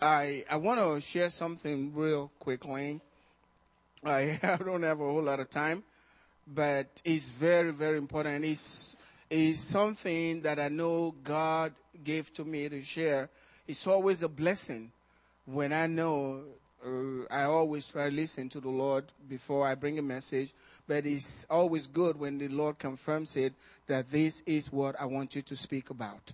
I I want to share something real quickly. I, I don't have a whole lot of time, but it's very very important. It's it's something that I know God gave to me to share. It's always a blessing when I know. Uh, I always try to listen to the Lord before I bring a message, but it's always good when the Lord confirms it that this is what I want you to speak about.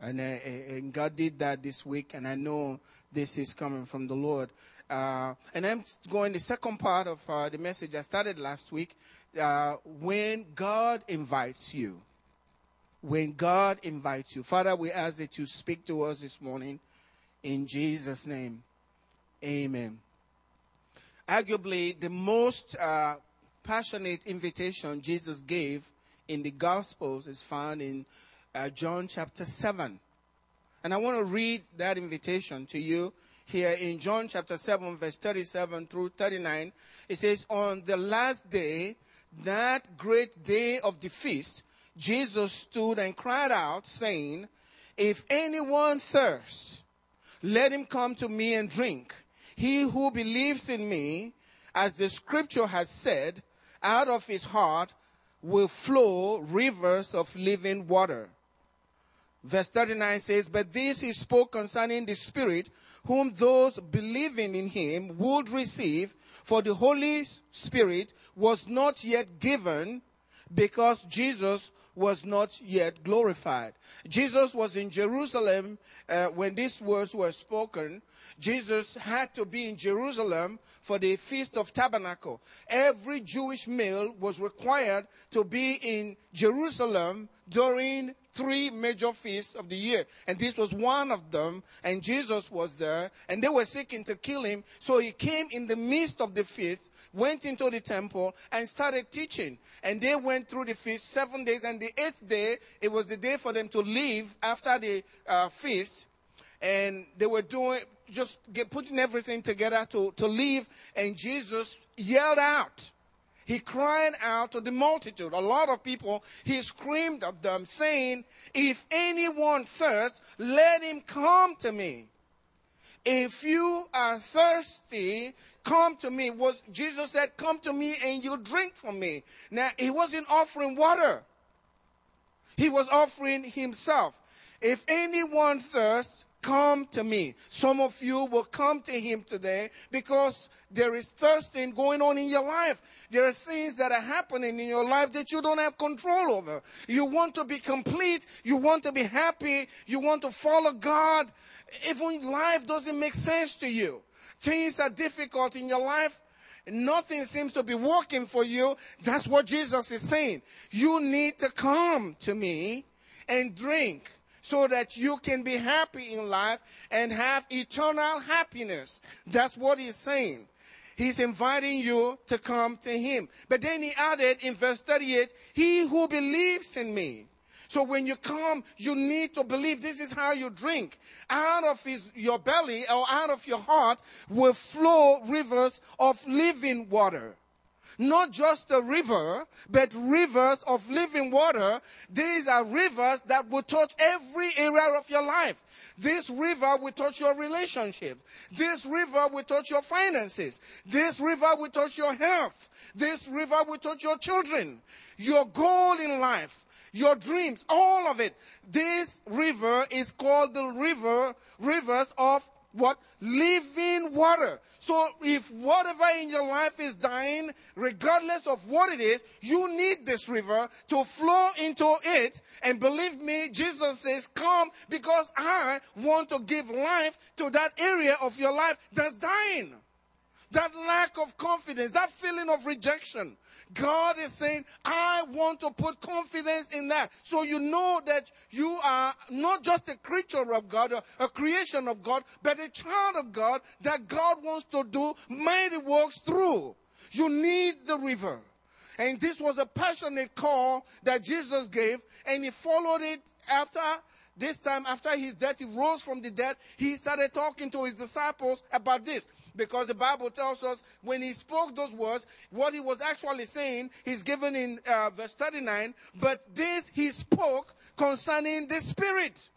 And, uh, and God did that this week, and I know this is coming from the Lord. Uh, and I'm going the second part of uh, the message I started last week. Uh, when God invites you, when God invites you, Father, we ask that you speak to us this morning in Jesus' name. Amen. Arguably, the most uh, passionate invitation Jesus gave in the Gospels is found in uh, John chapter 7. And I want to read that invitation to you here in John chapter 7, verse 37 through 39. It says, On the last day, that great day of the feast, Jesus stood and cried out, saying, If anyone thirsts, let him come to me and drink. He who believes in me, as the scripture has said, out of his heart will flow rivers of living water. Verse 39 says, But this he spoke concerning the Spirit, whom those believing in him would receive, for the Holy Spirit was not yet given because Jesus was not yet glorified. Jesus was in Jerusalem uh, when these words were spoken. Jesus had to be in Jerusalem for the Feast of Tabernacle. Every Jewish male was required to be in Jerusalem during three major feasts of the year. And this was one of them. And Jesus was there. And they were seeking to kill him. So he came in the midst of the feast, went into the temple, and started teaching. And they went through the feast seven days. And the eighth day, it was the day for them to leave after the uh, feast. And they were doing, just get, putting everything together to, to leave. And Jesus yelled out he cried out to the multitude. A lot of people, he screamed at them, saying, If anyone thirsts, let him come to me. If you are thirsty, come to me. Was Jesus said, Come to me and you drink from me. Now he wasn't offering water. He was offering himself. If anyone thirsts, come to me. Some of you will come to him today because there is thirsting going on in your life. There are things that are happening in your life that you don't have control over. You want to be complete. You want to be happy. You want to follow God. Even life doesn't make sense to you. Things are difficult in your life. Nothing seems to be working for you. That's what Jesus is saying. You need to come to me and drink so that you can be happy in life and have eternal happiness. That's what he's saying. He's inviting you to come to him. But then he added in verse 38, he who believes in me. So when you come, you need to believe this is how you drink. Out of his, your belly or out of your heart will flow rivers of living water not just a river, but rivers of living water. These are rivers that will touch every area of your life. This river will touch your relationship. This river will touch your finances. This river will touch your health. This river will touch your children. Your goal in life your dreams, all of it. This river is called the river, rivers of what? Living water. So if whatever in your life is dying, regardless of what it is, you need this river to flow into it. And believe me, Jesus says, come because I want to give life to that area of your life that's dying. That lack of confidence, that feeling of rejection. God is saying, I want to put confidence in that. So you know that you are not just a creature of God, a creation of God, but a child of God that God wants to do mighty works through. You need the river. And this was a passionate call that Jesus gave, and he followed it after this time, after his death, he rose from the dead. He started talking to his disciples about this because the Bible tells us when he spoke those words, what he was actually saying, he's given in uh, verse 39, but this he spoke concerning the Spirit.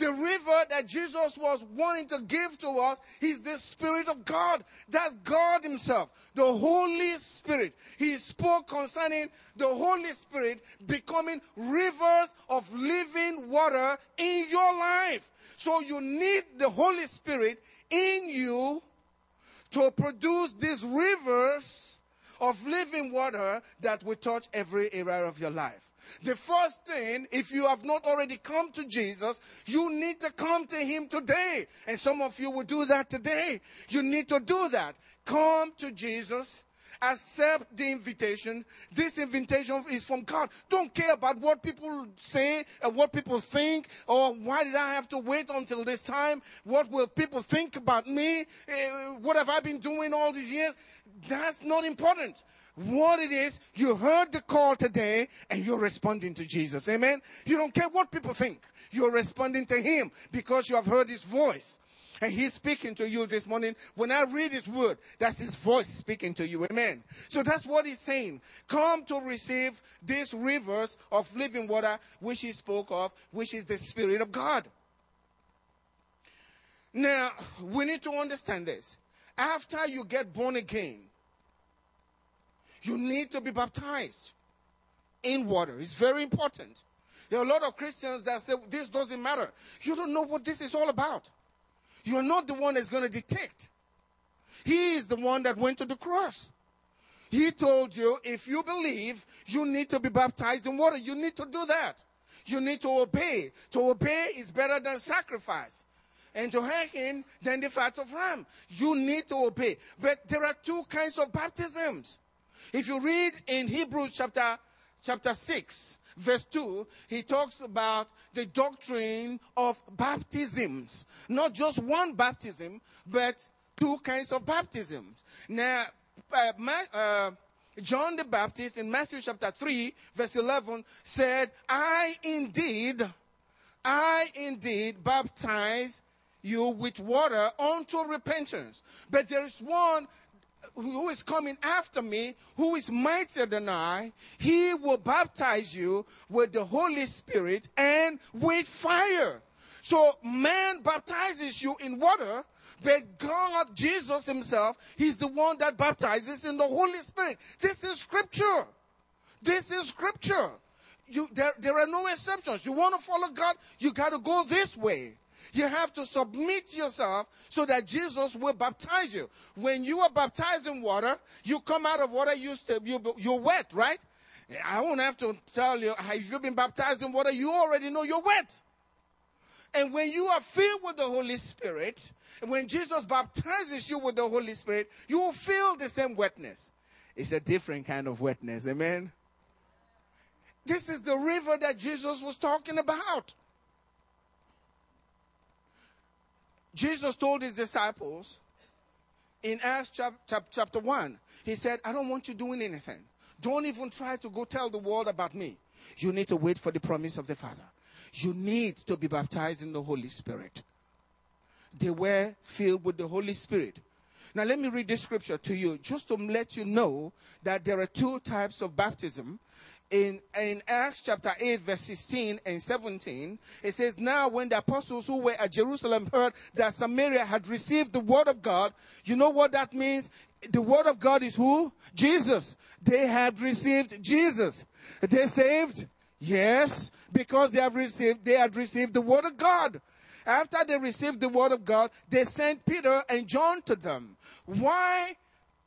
The river that Jesus was wanting to give to us is the Spirit of God. That's God Himself, the Holy Spirit. He spoke concerning the Holy Spirit becoming rivers of living water in your life. So you need the Holy Spirit in you to produce these rivers of living water that will touch every area of your life. The first thing, if you have not already come to Jesus, you need to come to Him today. And some of you will do that today. You need to do that. Come to Jesus. Accept the invitation. This invitation is from God. Don't care about what people say and what people think or why did I have to wait until this time? What will people think about me? Uh, what have I been doing all these years? That's not important what it is, you heard the call today and you're responding to Jesus. Amen. You don't care what people think. You're responding to Him because you have heard His voice. And He's speaking to you this morning. When I read His word, that's His voice speaking to you. Amen. So that's what He's saying. Come to receive these rivers of living water, which He spoke of, which is the Spirit of God. Now, we need to understand this. After you get born again, you need to be baptized in water. It's very important. There are a lot of Christians that say this doesn't matter. You don't know what this is all about. You are not the one that's going to detect. He is the one that went to the cross. He told you if you believe, you need to be baptized in water. You need to do that. You need to obey. To obey is better than sacrifice. And to hearken than the fat of ram. You need to obey. But there are two kinds of baptisms. If you read in Hebrews chapter, chapter 6, verse 2, he talks about the doctrine of baptisms. Not just one baptism, but two kinds of baptisms. Now, uh, my, uh, John the Baptist in Matthew chapter 3, verse 11 said, I indeed, I indeed baptize you with water unto repentance. But there is one who is coming after me, who is mightier than I, he will baptize you with the Holy Spirit and with fire. So man baptizes you in water, but God, Jesus himself, he's the one that baptizes in the Holy Spirit. This is scripture. This is scripture. You, there, there are no exceptions. You want to follow God, you got to go this way. You have to submit yourself so that Jesus will baptize you. When you are baptized in water, you come out of water, you you, you're wet, right? I won't have to tell you, if you've been baptized in water, you already know you're wet. And when you are filled with the Holy Spirit, when Jesus baptizes you with the Holy Spirit, you will feel the same wetness. It's a different kind of wetness. Amen. This is the river that Jesus was talking about. Jesus told his disciples in Acts chapter 1, he said, I don't want you doing anything. Don't even try to go tell the world about me. You need to wait for the promise of the Father. You need to be baptized in the Holy Spirit. They were filled with the Holy Spirit. Now, let me read this scripture to you just to let you know that there are two types of baptism in, in Acts chapter 8, verse 16 and 17, it says, Now when the apostles who were at Jerusalem heard that Samaria had received the word of God, you know what that means? The word of God is who? Jesus. They had received Jesus. They saved? Yes, because they have received, they had received the word of God. After they received the word of God, they sent Peter and John to them. Why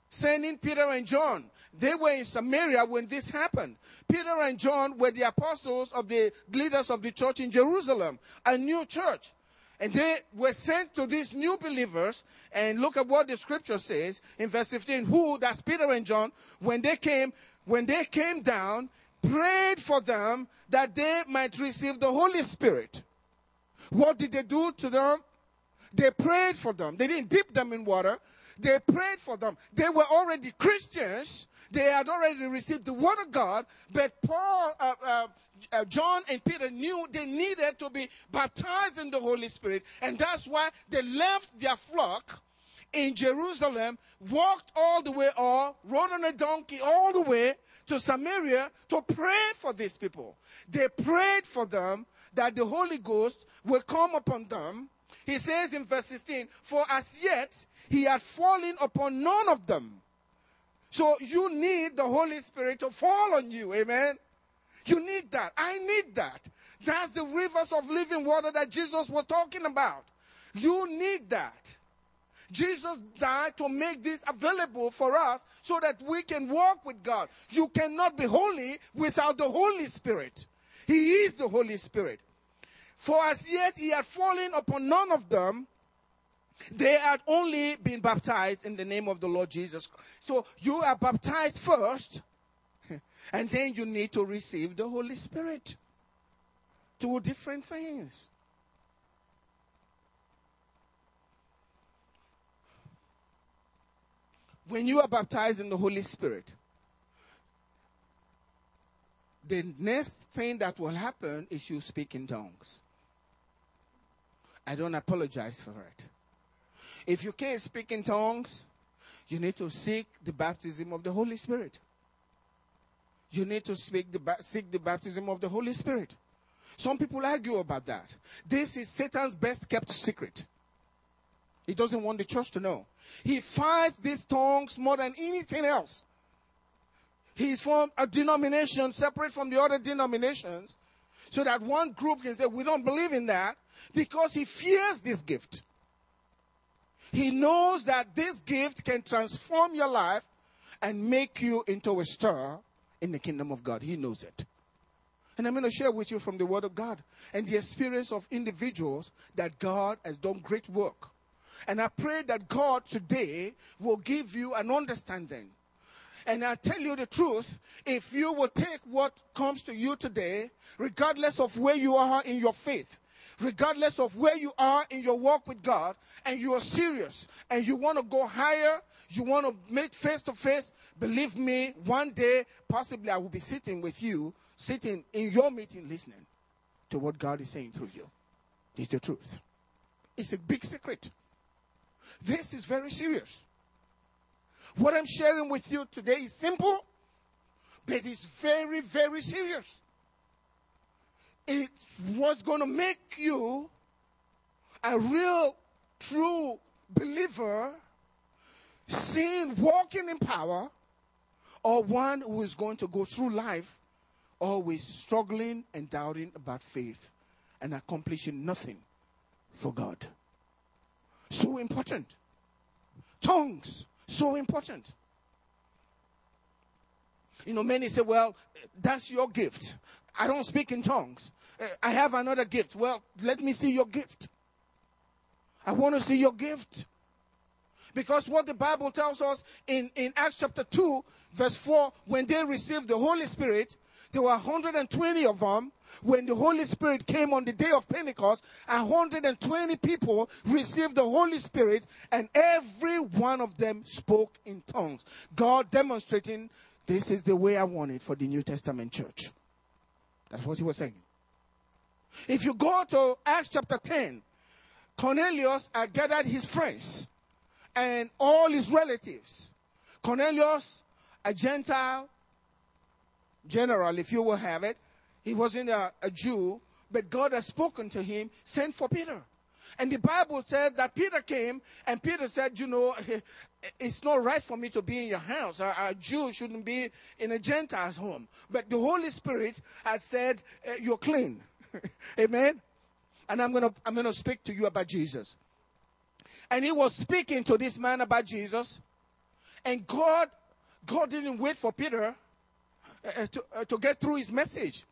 sending Peter and John? They were in Samaria when this happened. Peter and John were the apostles of the leaders of the church in Jerusalem, a new church. And they were sent to these new believers. And look at what the scripture says in verse 15. Who, that's Peter and John, when they came, when they came down, prayed for them that they might receive the Holy Spirit. What did they do to them? They prayed for them. They didn't dip them in water. They prayed for them. They were already Christians, they had already received the word of God, but Paul, uh, uh, uh, John and Peter knew they needed to be baptized in the Holy Spirit, and that's why they left their flock in Jerusalem, walked all the way, or rode on a donkey all the way to Samaria to pray for these people. They prayed for them that the Holy Ghost will come upon them. He says in verse 16, For as yet he had fallen upon none of them. So you need the Holy Spirit to fall on you. Amen. You need that. I need that. That's the rivers of living water that Jesus was talking about. You need that. Jesus died to make this available for us so that we can walk with God. You cannot be holy without the Holy Spirit. He is the Holy Spirit. For as yet he had fallen upon none of them, they had only been baptized in the name of the Lord Jesus. So you are baptized first, and then you need to receive the Holy Spirit. Two different things. When you are baptized in the Holy Spirit, the next thing that will happen is you speak in tongues. I don't apologize for it. If you can't speak in tongues, you need to seek the baptism of the Holy Spirit. You need to speak the, seek the baptism of the Holy Spirit. Some people argue about that. This is Satan's best kept secret. He doesn't want the church to know. He fights these tongues more than anything else. He's from a denomination separate from the other denominations so that one group can say, We don't believe in that because he fears this gift. He knows that this gift can transform your life and make you into a star in the kingdom of God. He knows it. And I'm going to share with you from the Word of God and the experience of individuals that God has done great work. And I pray that God today will give you an understanding and I tell you the truth, if you will take what comes to you today, regardless of where you are in your faith, regardless of where you are in your walk with God, and you are serious and you want to go higher, you want to meet face to face, believe me, one day, possibly I will be sitting with you, sitting in your meeting, listening to what God is saying through you. It's the truth. It's a big secret. This is very serious. What I'm sharing with you today is simple, but it's very, very serious. It was going to make you a real, true believer, seeing, walking in power, or one who is going to go through life always struggling and doubting about faith and accomplishing nothing for God. So important. Tongues so important. You know, many say, well, that's your gift. I don't speak in tongues. Uh, I have another gift. Well, let me see your gift. I want to see your gift. Because what the Bible tells us in, in Acts chapter 2, verse 4, when they received the Holy Spirit, there were 120 of them. When the Holy Spirit came on the day of Pentecost, 120 people received the Holy Spirit, and every one of them spoke in tongues. God demonstrating this is the way I want it for the New Testament church. That's what he was saying. If you go to Acts chapter 10, Cornelius had gathered his friends and all his relatives. Cornelius, a Gentile, general, if you will have it. He wasn't a, a Jew, but God had spoken to him, sent for Peter. And the Bible said that Peter came, and Peter said, You know, it's not right for me to be in your house. A, a Jew shouldn't be in a Gentile's home. But the Holy Spirit has said, uh, You're clean. Amen? And I'm going to I'm going to speak to you about Jesus. And he was speaking to this man about Jesus. And God, God didn't wait for Peter uh, uh, to, uh, to get through his message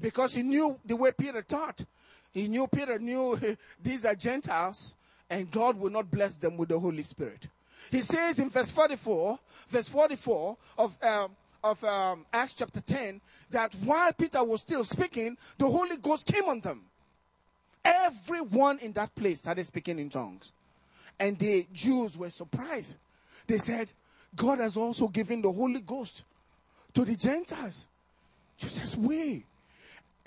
because he knew the way Peter taught. He knew Peter knew these are Gentiles and God will not bless them with the Holy Spirit. He says in verse 44, verse 44 of, um, of um, Acts chapter 10, that while Peter was still speaking, the Holy Ghost came on them. Everyone in that place started speaking in tongues. And the Jews were surprised. They said, God has also given the Holy Ghost to the Gentiles. Jesus we.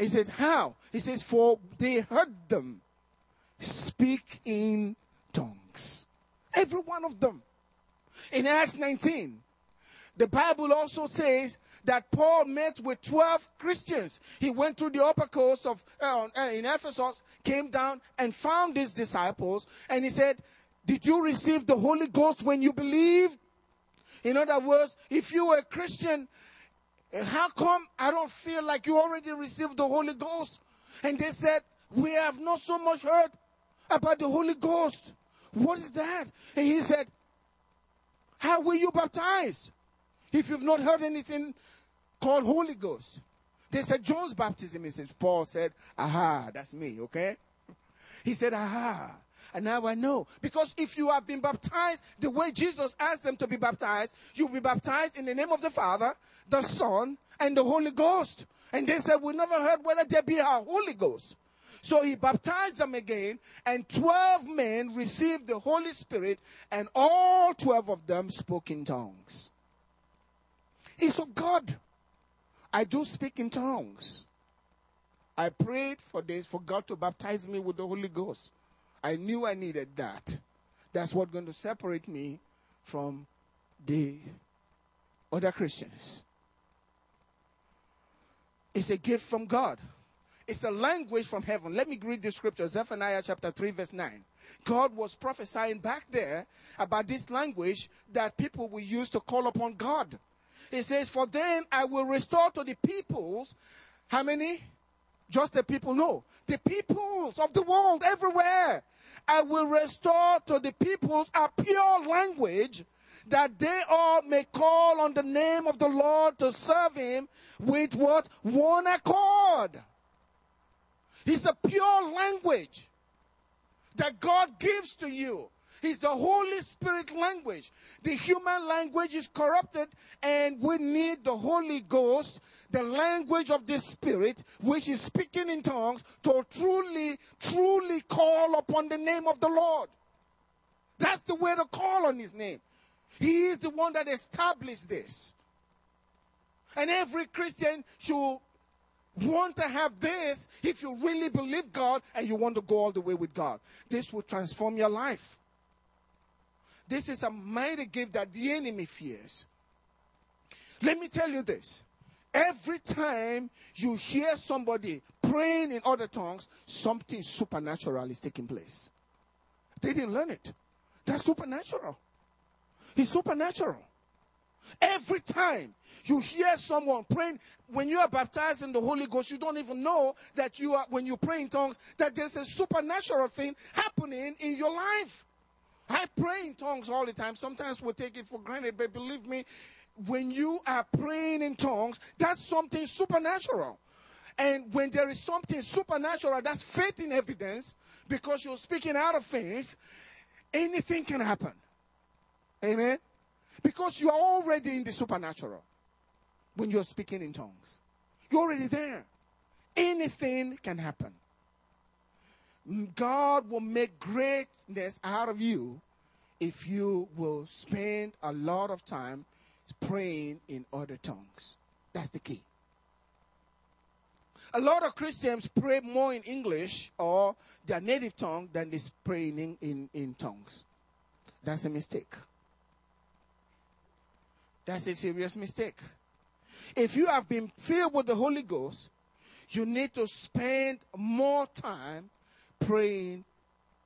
He says, how? He says, for they heard them speak in tongues. Every one of them. In Acts 19, The Bible also says that Paul met with 12 Christians. He went through the upper coast of uh, uh, in Ephesus, came down and found these disciples, and he said, "Did you receive the Holy Ghost when you believed?" In other words, if you were a Christian, how come I don't feel like you already received the Holy Ghost? And they said, We have not so much heard about the Holy Ghost. What is that? And he said, How were you baptized? If you've not heard anything called Holy Ghost. They said John's baptism. Said, Paul said, Aha, that's me, okay? He said, Aha. And now I know. Because if you have been baptized the way Jesus asked them to be baptized, you'll be baptized in the name of the Father, the Son, and the Holy Ghost. And they said, We never heard whether there be a Holy Ghost. So he baptized them again, and 12 men received the Holy Spirit, and all 12 of them spoke in tongues. It's of God. I do speak in tongues. I prayed for this, for God to baptize me with the Holy Ghost. I knew I needed that. That's what's going to separate me from the other Christians. It's a gift from God. It's a language from heaven. Let me read the scripture, Zephaniah chapter 3, verse 9. God was prophesying back there about this language that people will use to call upon God. He says, For then I will restore to the peoples, how many? Just the people know. The peoples of the world everywhere. I will restore to the peoples a pure language that they all may call on the name of the Lord to serve him with what? One accord. It's a pure language that God gives to you. It's the Holy Spirit language. The human language is corrupted, and we need the Holy Ghost, the language of the Spirit, which is speaking in tongues, to truly, truly call upon the name of the Lord. That's the way to call on His name. He is the one that established this. And every Christian should want to have this if you really believe God and you want to go all the way with God. This will transform your life. This is a mighty gift that the enemy fears. Let me tell you this. Every time you hear somebody praying in other tongues, something supernatural is taking place. They didn't learn it. That's supernatural. He's supernatural. Every time you hear someone praying, when you are baptized in the Holy Ghost, you don't even know that you are, when you pray in tongues, that there's a supernatural thing happening in your life. I pray in tongues all the time. Sometimes we take it for granted, but believe me, when you are praying in tongues, that's something supernatural. And when there is something supernatural, that's faith in evidence, because you're speaking out of faith, anything can happen. Amen? Because you are already in the supernatural when you're speaking in tongues. You're already there. Anything can happen. God will make greatness out of you if you will spend a lot of time praying in other tongues. That's the key. A lot of Christians pray more in English or their native tongue than they pray in, in, in tongues. That's a mistake. That's a serious mistake. If you have been filled with the Holy Ghost, you need to spend more time praying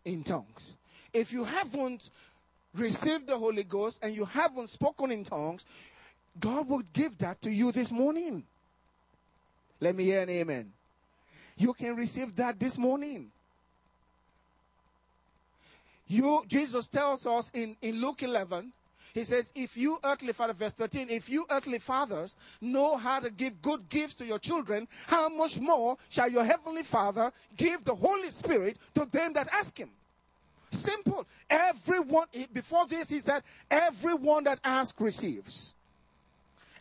in tongues. If you haven't received the Holy Ghost and you haven't spoken in tongues, God will give that to you this morning. Let me hear an amen. You can receive that this morning. You, Jesus tells us in, in Luke 11, he says, if you earthly father, verse 13, if you earthly fathers know how to give good gifts to your children, how much more shall your heavenly father give the Holy Spirit to them that ask him? Simple. Everyone, before this, he said, everyone that asks receives.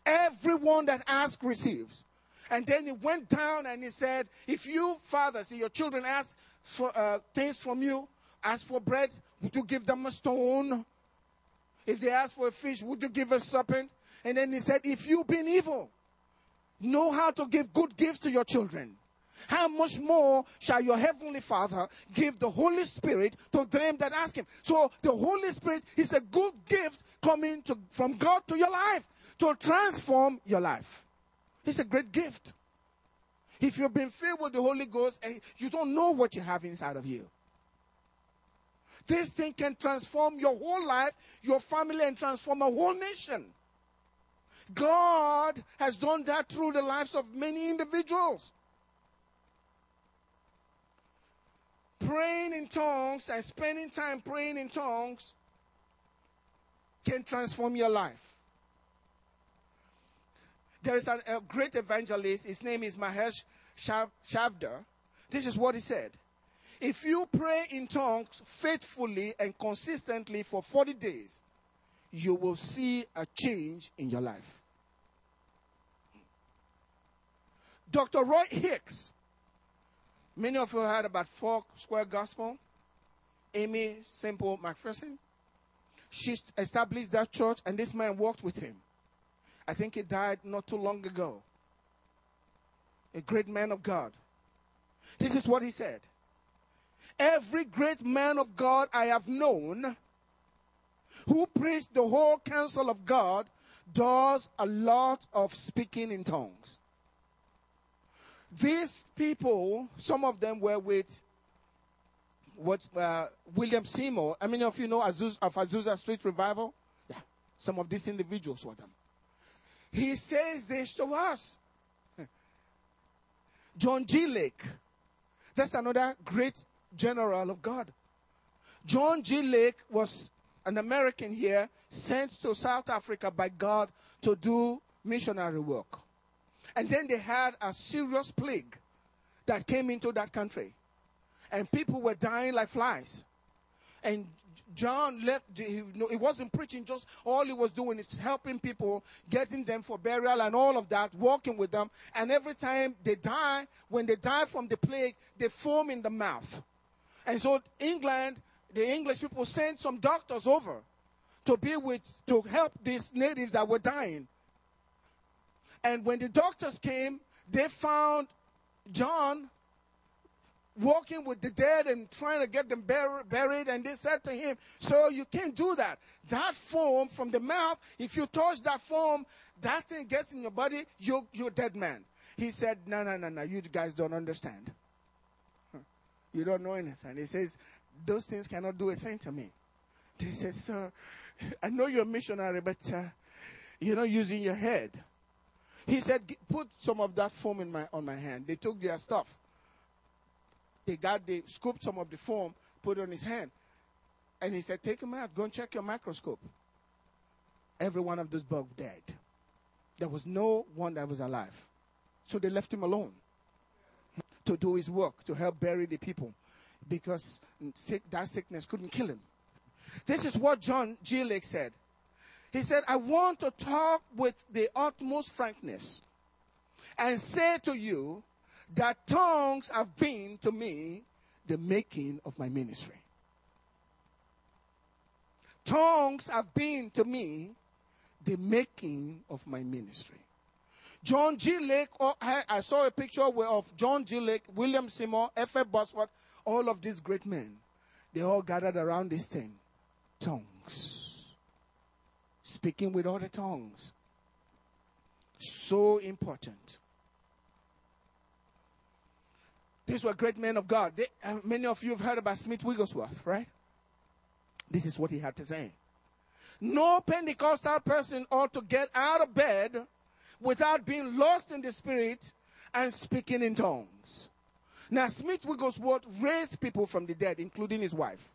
Everyone that asks receives. And then he went down and he said, if you fathers, your children ask for uh, things from you, ask for bread, would you give them a stone? If they ask for a fish, would you give a serpent? And then he said, If you've been evil, know how to give good gifts to your children, how much more shall your heavenly Father give the Holy Spirit to them that ask him? So the Holy Spirit is a good gift coming to, from God to your life. to transform your life. It's a great gift. If you've been filled with the Holy Ghost and you don't know what you have inside of you, this thing can transform your whole life, your family, and transform a whole nation. God has done that through the lives of many individuals. Praying in tongues and spending time praying in tongues can transform your life. There is a, a great evangelist, his name is Mahesh Chavda. This is what he said. If you pray in tongues faithfully and consistently for 40 days, you will see a change in your life. Dr. Roy Hicks, many of you heard about Four Square Gospel. Aimee Semple McPherson. She established that church, and this man worked with him. I think he died not too long ago. A great man of God. This is what he said Every great man of God I have known who preached the whole counsel of God does a lot of speaking in tongues. These people, some of them were with what uh, William Seymour. How many of you know of Azusa Street Revival? Yeah, some of these individuals were them. He says this to us. John G. Lake, that's another great general of God. John G. Lake was an American here sent to South Africa by God to do missionary work. And then they had a serious plague that came into that country. And people were dying like flies. And John left, he, wasn't preaching, just all he was doing is helping people, getting them for burial and all of that, walking with them. And every time they die, when they die from the plague, they foam in the mouth. And so England, the English people sent some doctors over to be with, to help these natives that were dying. And when the doctors came, they found John walking with the dead and trying to get them bur- buried. And they said to him, So you can't do that. That foam from the mouth, if you touch that foam, that thing gets in your body, you're, you're dead man. He said, No, no, no, no, you guys don't understand. You don't know anything. He says, Those things cannot do a thing to me. He says, Sir, I know you're a missionary, but uh, you're not using your head. He said, put some of that foam in my, on my hand. They took their stuff. They got, they scooped some of the foam, put it on his hand. And he said, take him out. Go and check your microscope. Every one of those bugs dead. There was no one that was alive. So they left him alone to do his work, to help bury the people, because sick, that sickness couldn't kill him. This is what John G. Lake said. He said, I want to talk with the utmost frankness and say to you that tongues have been to me the making of my ministry. Tongues have been to me the making of my ministry. John G. Lake, oh, I saw a picture of John G. Lake, William Seymour, F.F. Bosworth, all of these great men. They all gathered around this thing. Tongues speaking with other tongues. So important. These were great men of God. They, uh, many of you have heard about Smith Wigglesworth, right? This is what he had to say. No Pentecostal person ought to get out of bed without being lost in the spirit and speaking in tongues. Now, Smith Wigglesworth raised people from the dead, including his wife.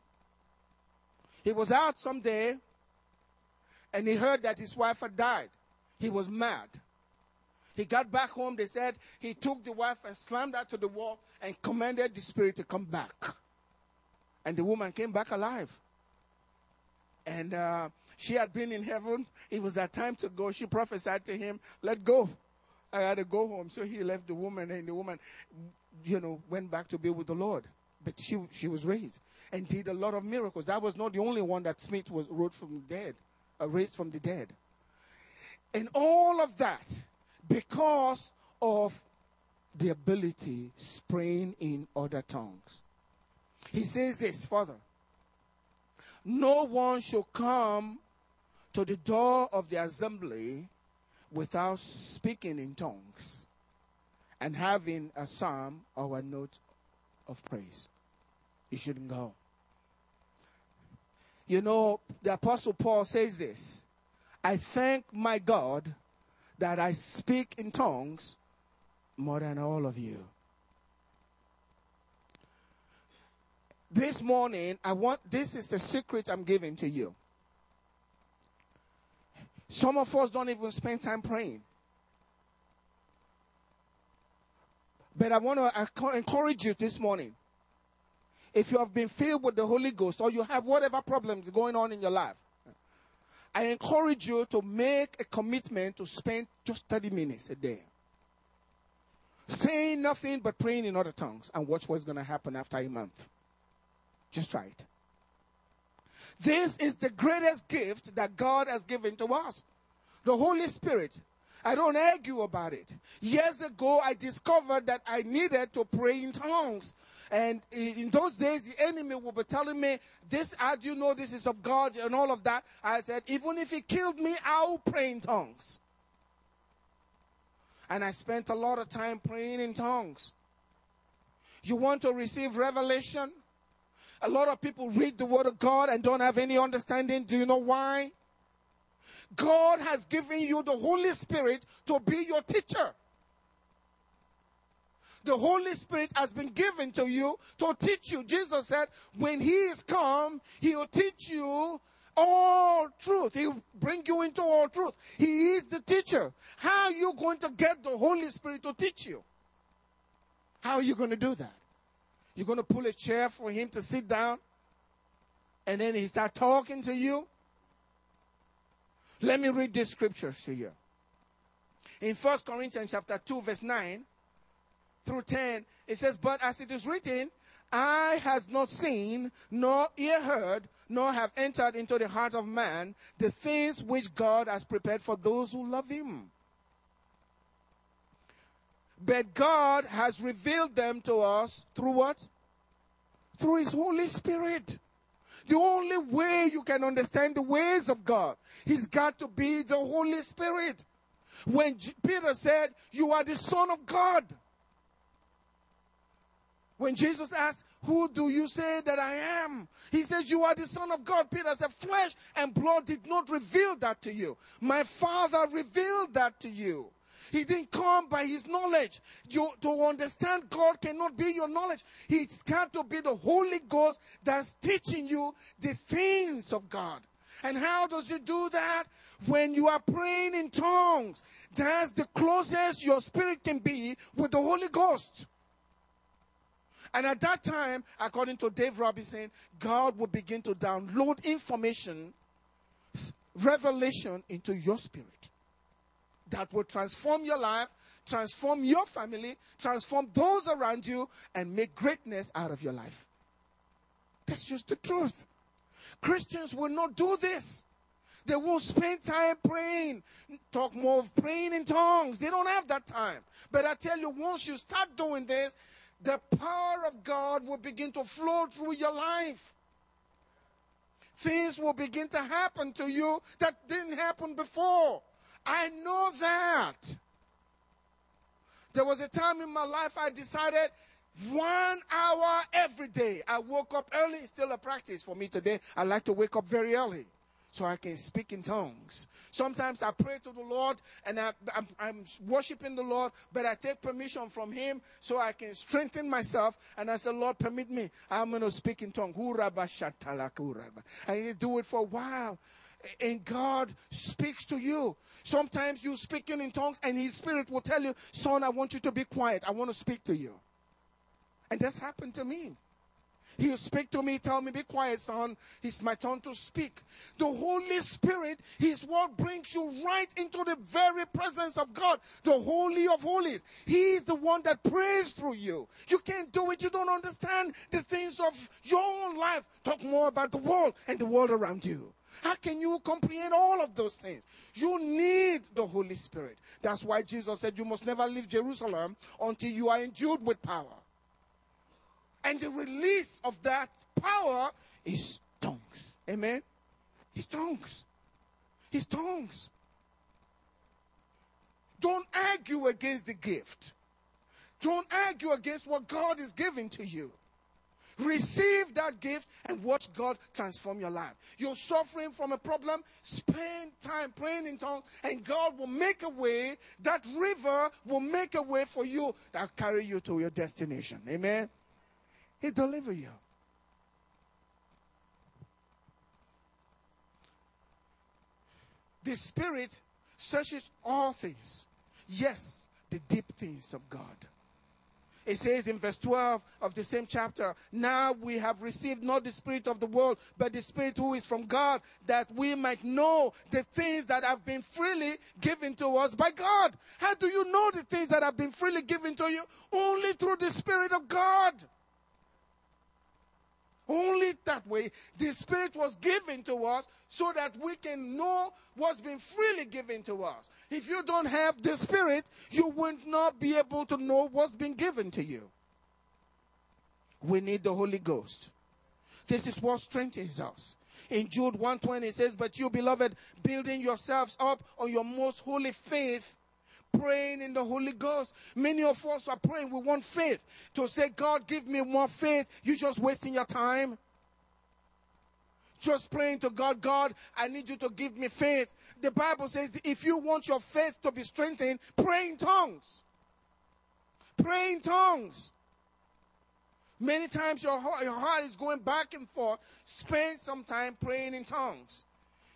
He was out someday and he heard that his wife had died. He was mad. He got back home. They said he took the wife and slammed her to the wall and commanded the spirit to come back. And the woman came back alive. And uh, she had been in heaven. It was that time to go. She prophesied to him, Let go. I had to go home. So he left the woman, and the woman, you know, went back to be with the Lord. But she, she was raised and did a lot of miracles. That was not the only one that Smith was wrote from dead uh, raised from the dead. And all of that because of the ability spraying in other tongues. He says this further. No one shall come to the door of the assembly without speaking in tongues and having a psalm or a note of praise. You shouldn't go. You know, the Apostle Paul says this I thank my God that I speak in tongues more than all of you. This morning, I want this is the secret I'm giving to you. Some of us don't even spend time praying. But I want to encourage you this morning. If you have been filled with the Holy Ghost or you have whatever problems going on in your life, I encourage you to make a commitment to spend just 30 minutes a day. Saying nothing but praying in other tongues and watch what's going to happen after a month. Just try it. This is the greatest gift that God has given to us the Holy Spirit. I don't argue about it. Years ago, I discovered that I needed to pray in tongues. And in those days, the enemy would be telling me, This, how do you know this is of God and all of that? I said, Even if he killed me, I'll pray in tongues. And I spent a lot of time praying in tongues. You want to receive revelation? A lot of people read the Word of God and don't have any understanding. Do you know why? God has given you the Holy Spirit to be your teacher. The Holy Spirit has been given to you to teach you. Jesus said, when He is come, He will teach you all truth. He will bring you into all truth. He is the teacher. How are you going to get the Holy Spirit to teach you? How are you going to do that? You're going to pull a chair for Him to sit down and then He start talking to you? Let me read these scriptures to you. In 1 Corinthians chapter 2, verse 9 through 10, it says, But as it is written, eye has not seen, nor ear heard, nor have entered into the heart of man the things which God has prepared for those who love him. But God has revealed them to us through what? Through his Holy Spirit. The only way you can understand the ways of God, He's got to be the Holy Spirit. When J- Peter said, You are the Son of God. When Jesus asked, Who do you say that I am? He says, You are the Son of God. Peter said, Flesh and blood did not reveal that to you. My Father revealed that to you. He didn't come by his knowledge. You, to understand God cannot be your knowledge. It's got to be the Holy Ghost that's teaching you the things of God. And how does he do that? When you are praying in tongues, that's the closest your spirit can be with the Holy Ghost. And at that time, according to Dave Roberson, God will begin to download information, revelation into your spirit that will transform your life, transform your family, transform those around you, and make greatness out of your life. That's just the truth. Christians will not do this. They won't spend time praying, talk more of praying in tongues. They don't have that time. But I tell you, once you start doing this, the power of God will begin to flow through your life. Things will begin to happen to you that didn't happen before. I know that. There was a time in my life I decided one hour every day. I woke up early, still a practice for me today. I like to wake up very early so I can speak in tongues. Sometimes I pray to the Lord and I, am worshiping the Lord, but I take permission from Him so I can strengthen myself. And I say, Lord, permit me. I'm going to speak in tongues. I do it for a while and God speaks to you. Sometimes you're speaking in tongues and his spirit will tell you, son, I want you to be quiet. I want to speak to you. And that's happened to me. He'll speak to me, tell me, be quiet, son. It's my turn to speak. The Holy Spirit, His word brings you right into the very presence of God, the Holy of Holies. He is the one that prays through you. You can't do it. You don't understand the things of your own life. Talk more about the world and the world around you. How can you comprehend all of those things? You need the Holy Spirit. That's why Jesus said you must never leave Jerusalem until you are endued with power. And the release of that power is tongues. Amen? His tongues. His tongues. Don't argue against the gift. Don't argue against what God is giving to you. Receive that gift and watch God transform your life. You're suffering from a problem, spend time praying in tongues, and God will make a way. That river will make a way for you that carry you to your destination. Amen. He deliver you. The Spirit searches all things. Yes, the deep things of God. It says in verse 12 of the same chapter, Now we have received not the Spirit of the world, but the Spirit who is from God, that we might know the things that have been freely given to us by God. How do you know the things that have been freely given to you? Only through the Spirit of God. Only that way the Spirit was given to us so that we can know what's been freely given to us. If you don't have the Spirit, you will not be able to know what's been given to you. We need the Holy Ghost. This is what strengthens us. In Jude 120 it says, But you, beloved, building yourselves up on your most holy faith, praying in the Holy Ghost. Many of us are praying. We want faith. To say, God, give me more faith. You're just wasting your time. Just praying to God, God, I need you to give me faith. The Bible says if you want your faith to be strengthened, pray in tongues. Pray in tongues. Many times your heart, your heart is going back and forth. Spend some time praying in tongues.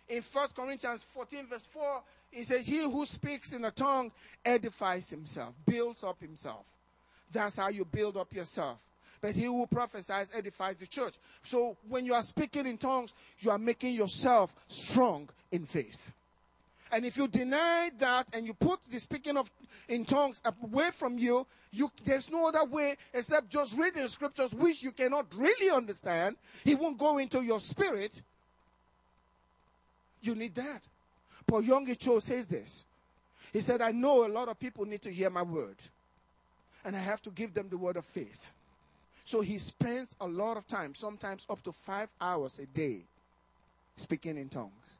In 1 Corinthians 14, verse 4, he says, He who speaks in a tongue edifies himself, builds up himself. That's how you build up yourself. But he who prophesies edifies the church. So when you are speaking in tongues, you are making yourself strong in faith. And if you deny that and you put the speaking of in tongues away from you, you there's no other way except just reading scriptures which you cannot really understand. He won't go into your spirit. You need that. Paul Yonggi Cho says this. He said, I know a lot of people need to hear my word. And I have to give them the word of faith. So he spends a lot of time, sometimes up to five hours a day, speaking in tongues.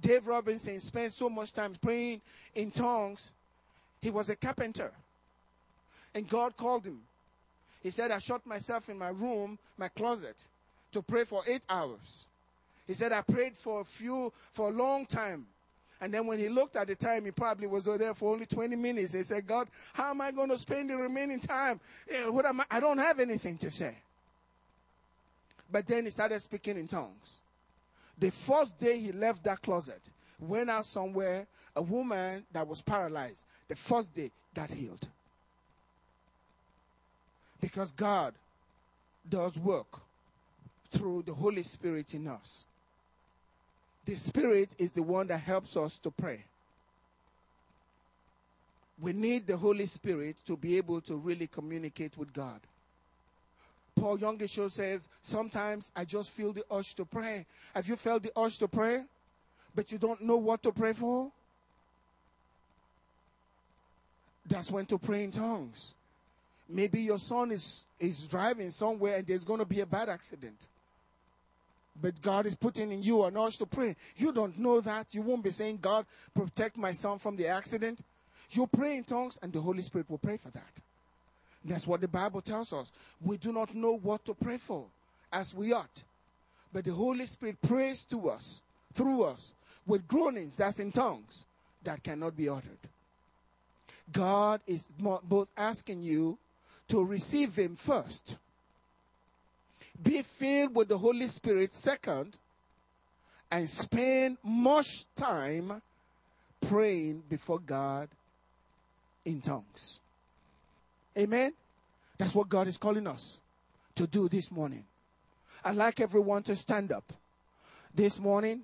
Dave Roberson spent so much time praying in tongues. He was a carpenter. And God called him. He said, I shut myself in my room, my closet, to pray for eight hours. He said, I prayed for a few, for a long time. And then when he looked at the time, he probably was there for only 20 minutes. He said, God, how am I going to spend the remaining time? Eh, what am I? I don't have anything to say. But then he started speaking in tongues. The first day he left that closet, went out somewhere, a woman that was paralyzed, the first day got healed. Because God does work through the Holy Spirit in us. The Spirit is the one that helps us to pray. We need the Holy Spirit to be able to really communicate with God. Paul Yonggi Cho says, Sometimes I just feel the urge to pray. Have you felt the urge to pray, but you don't know what to pray for? That's when to pray in tongues. Maybe your son is, is driving somewhere and there's going to be a bad accident but God is putting in you an urge to pray. You don't know that. You won't be saying, God, protect my son from the accident. You pray in tongues, and the Holy Spirit will pray for that. That's what the Bible tells us. We do not know what to pray for as we ought. But the Holy Spirit prays to us, through us, with groanings that's in tongues that cannot be uttered. God is both asking you to receive Him first be filled with the Holy Spirit second, and spend much time praying before God in tongues. Amen? That's what God is calling us to do this morning. I'd like everyone to stand up this morning.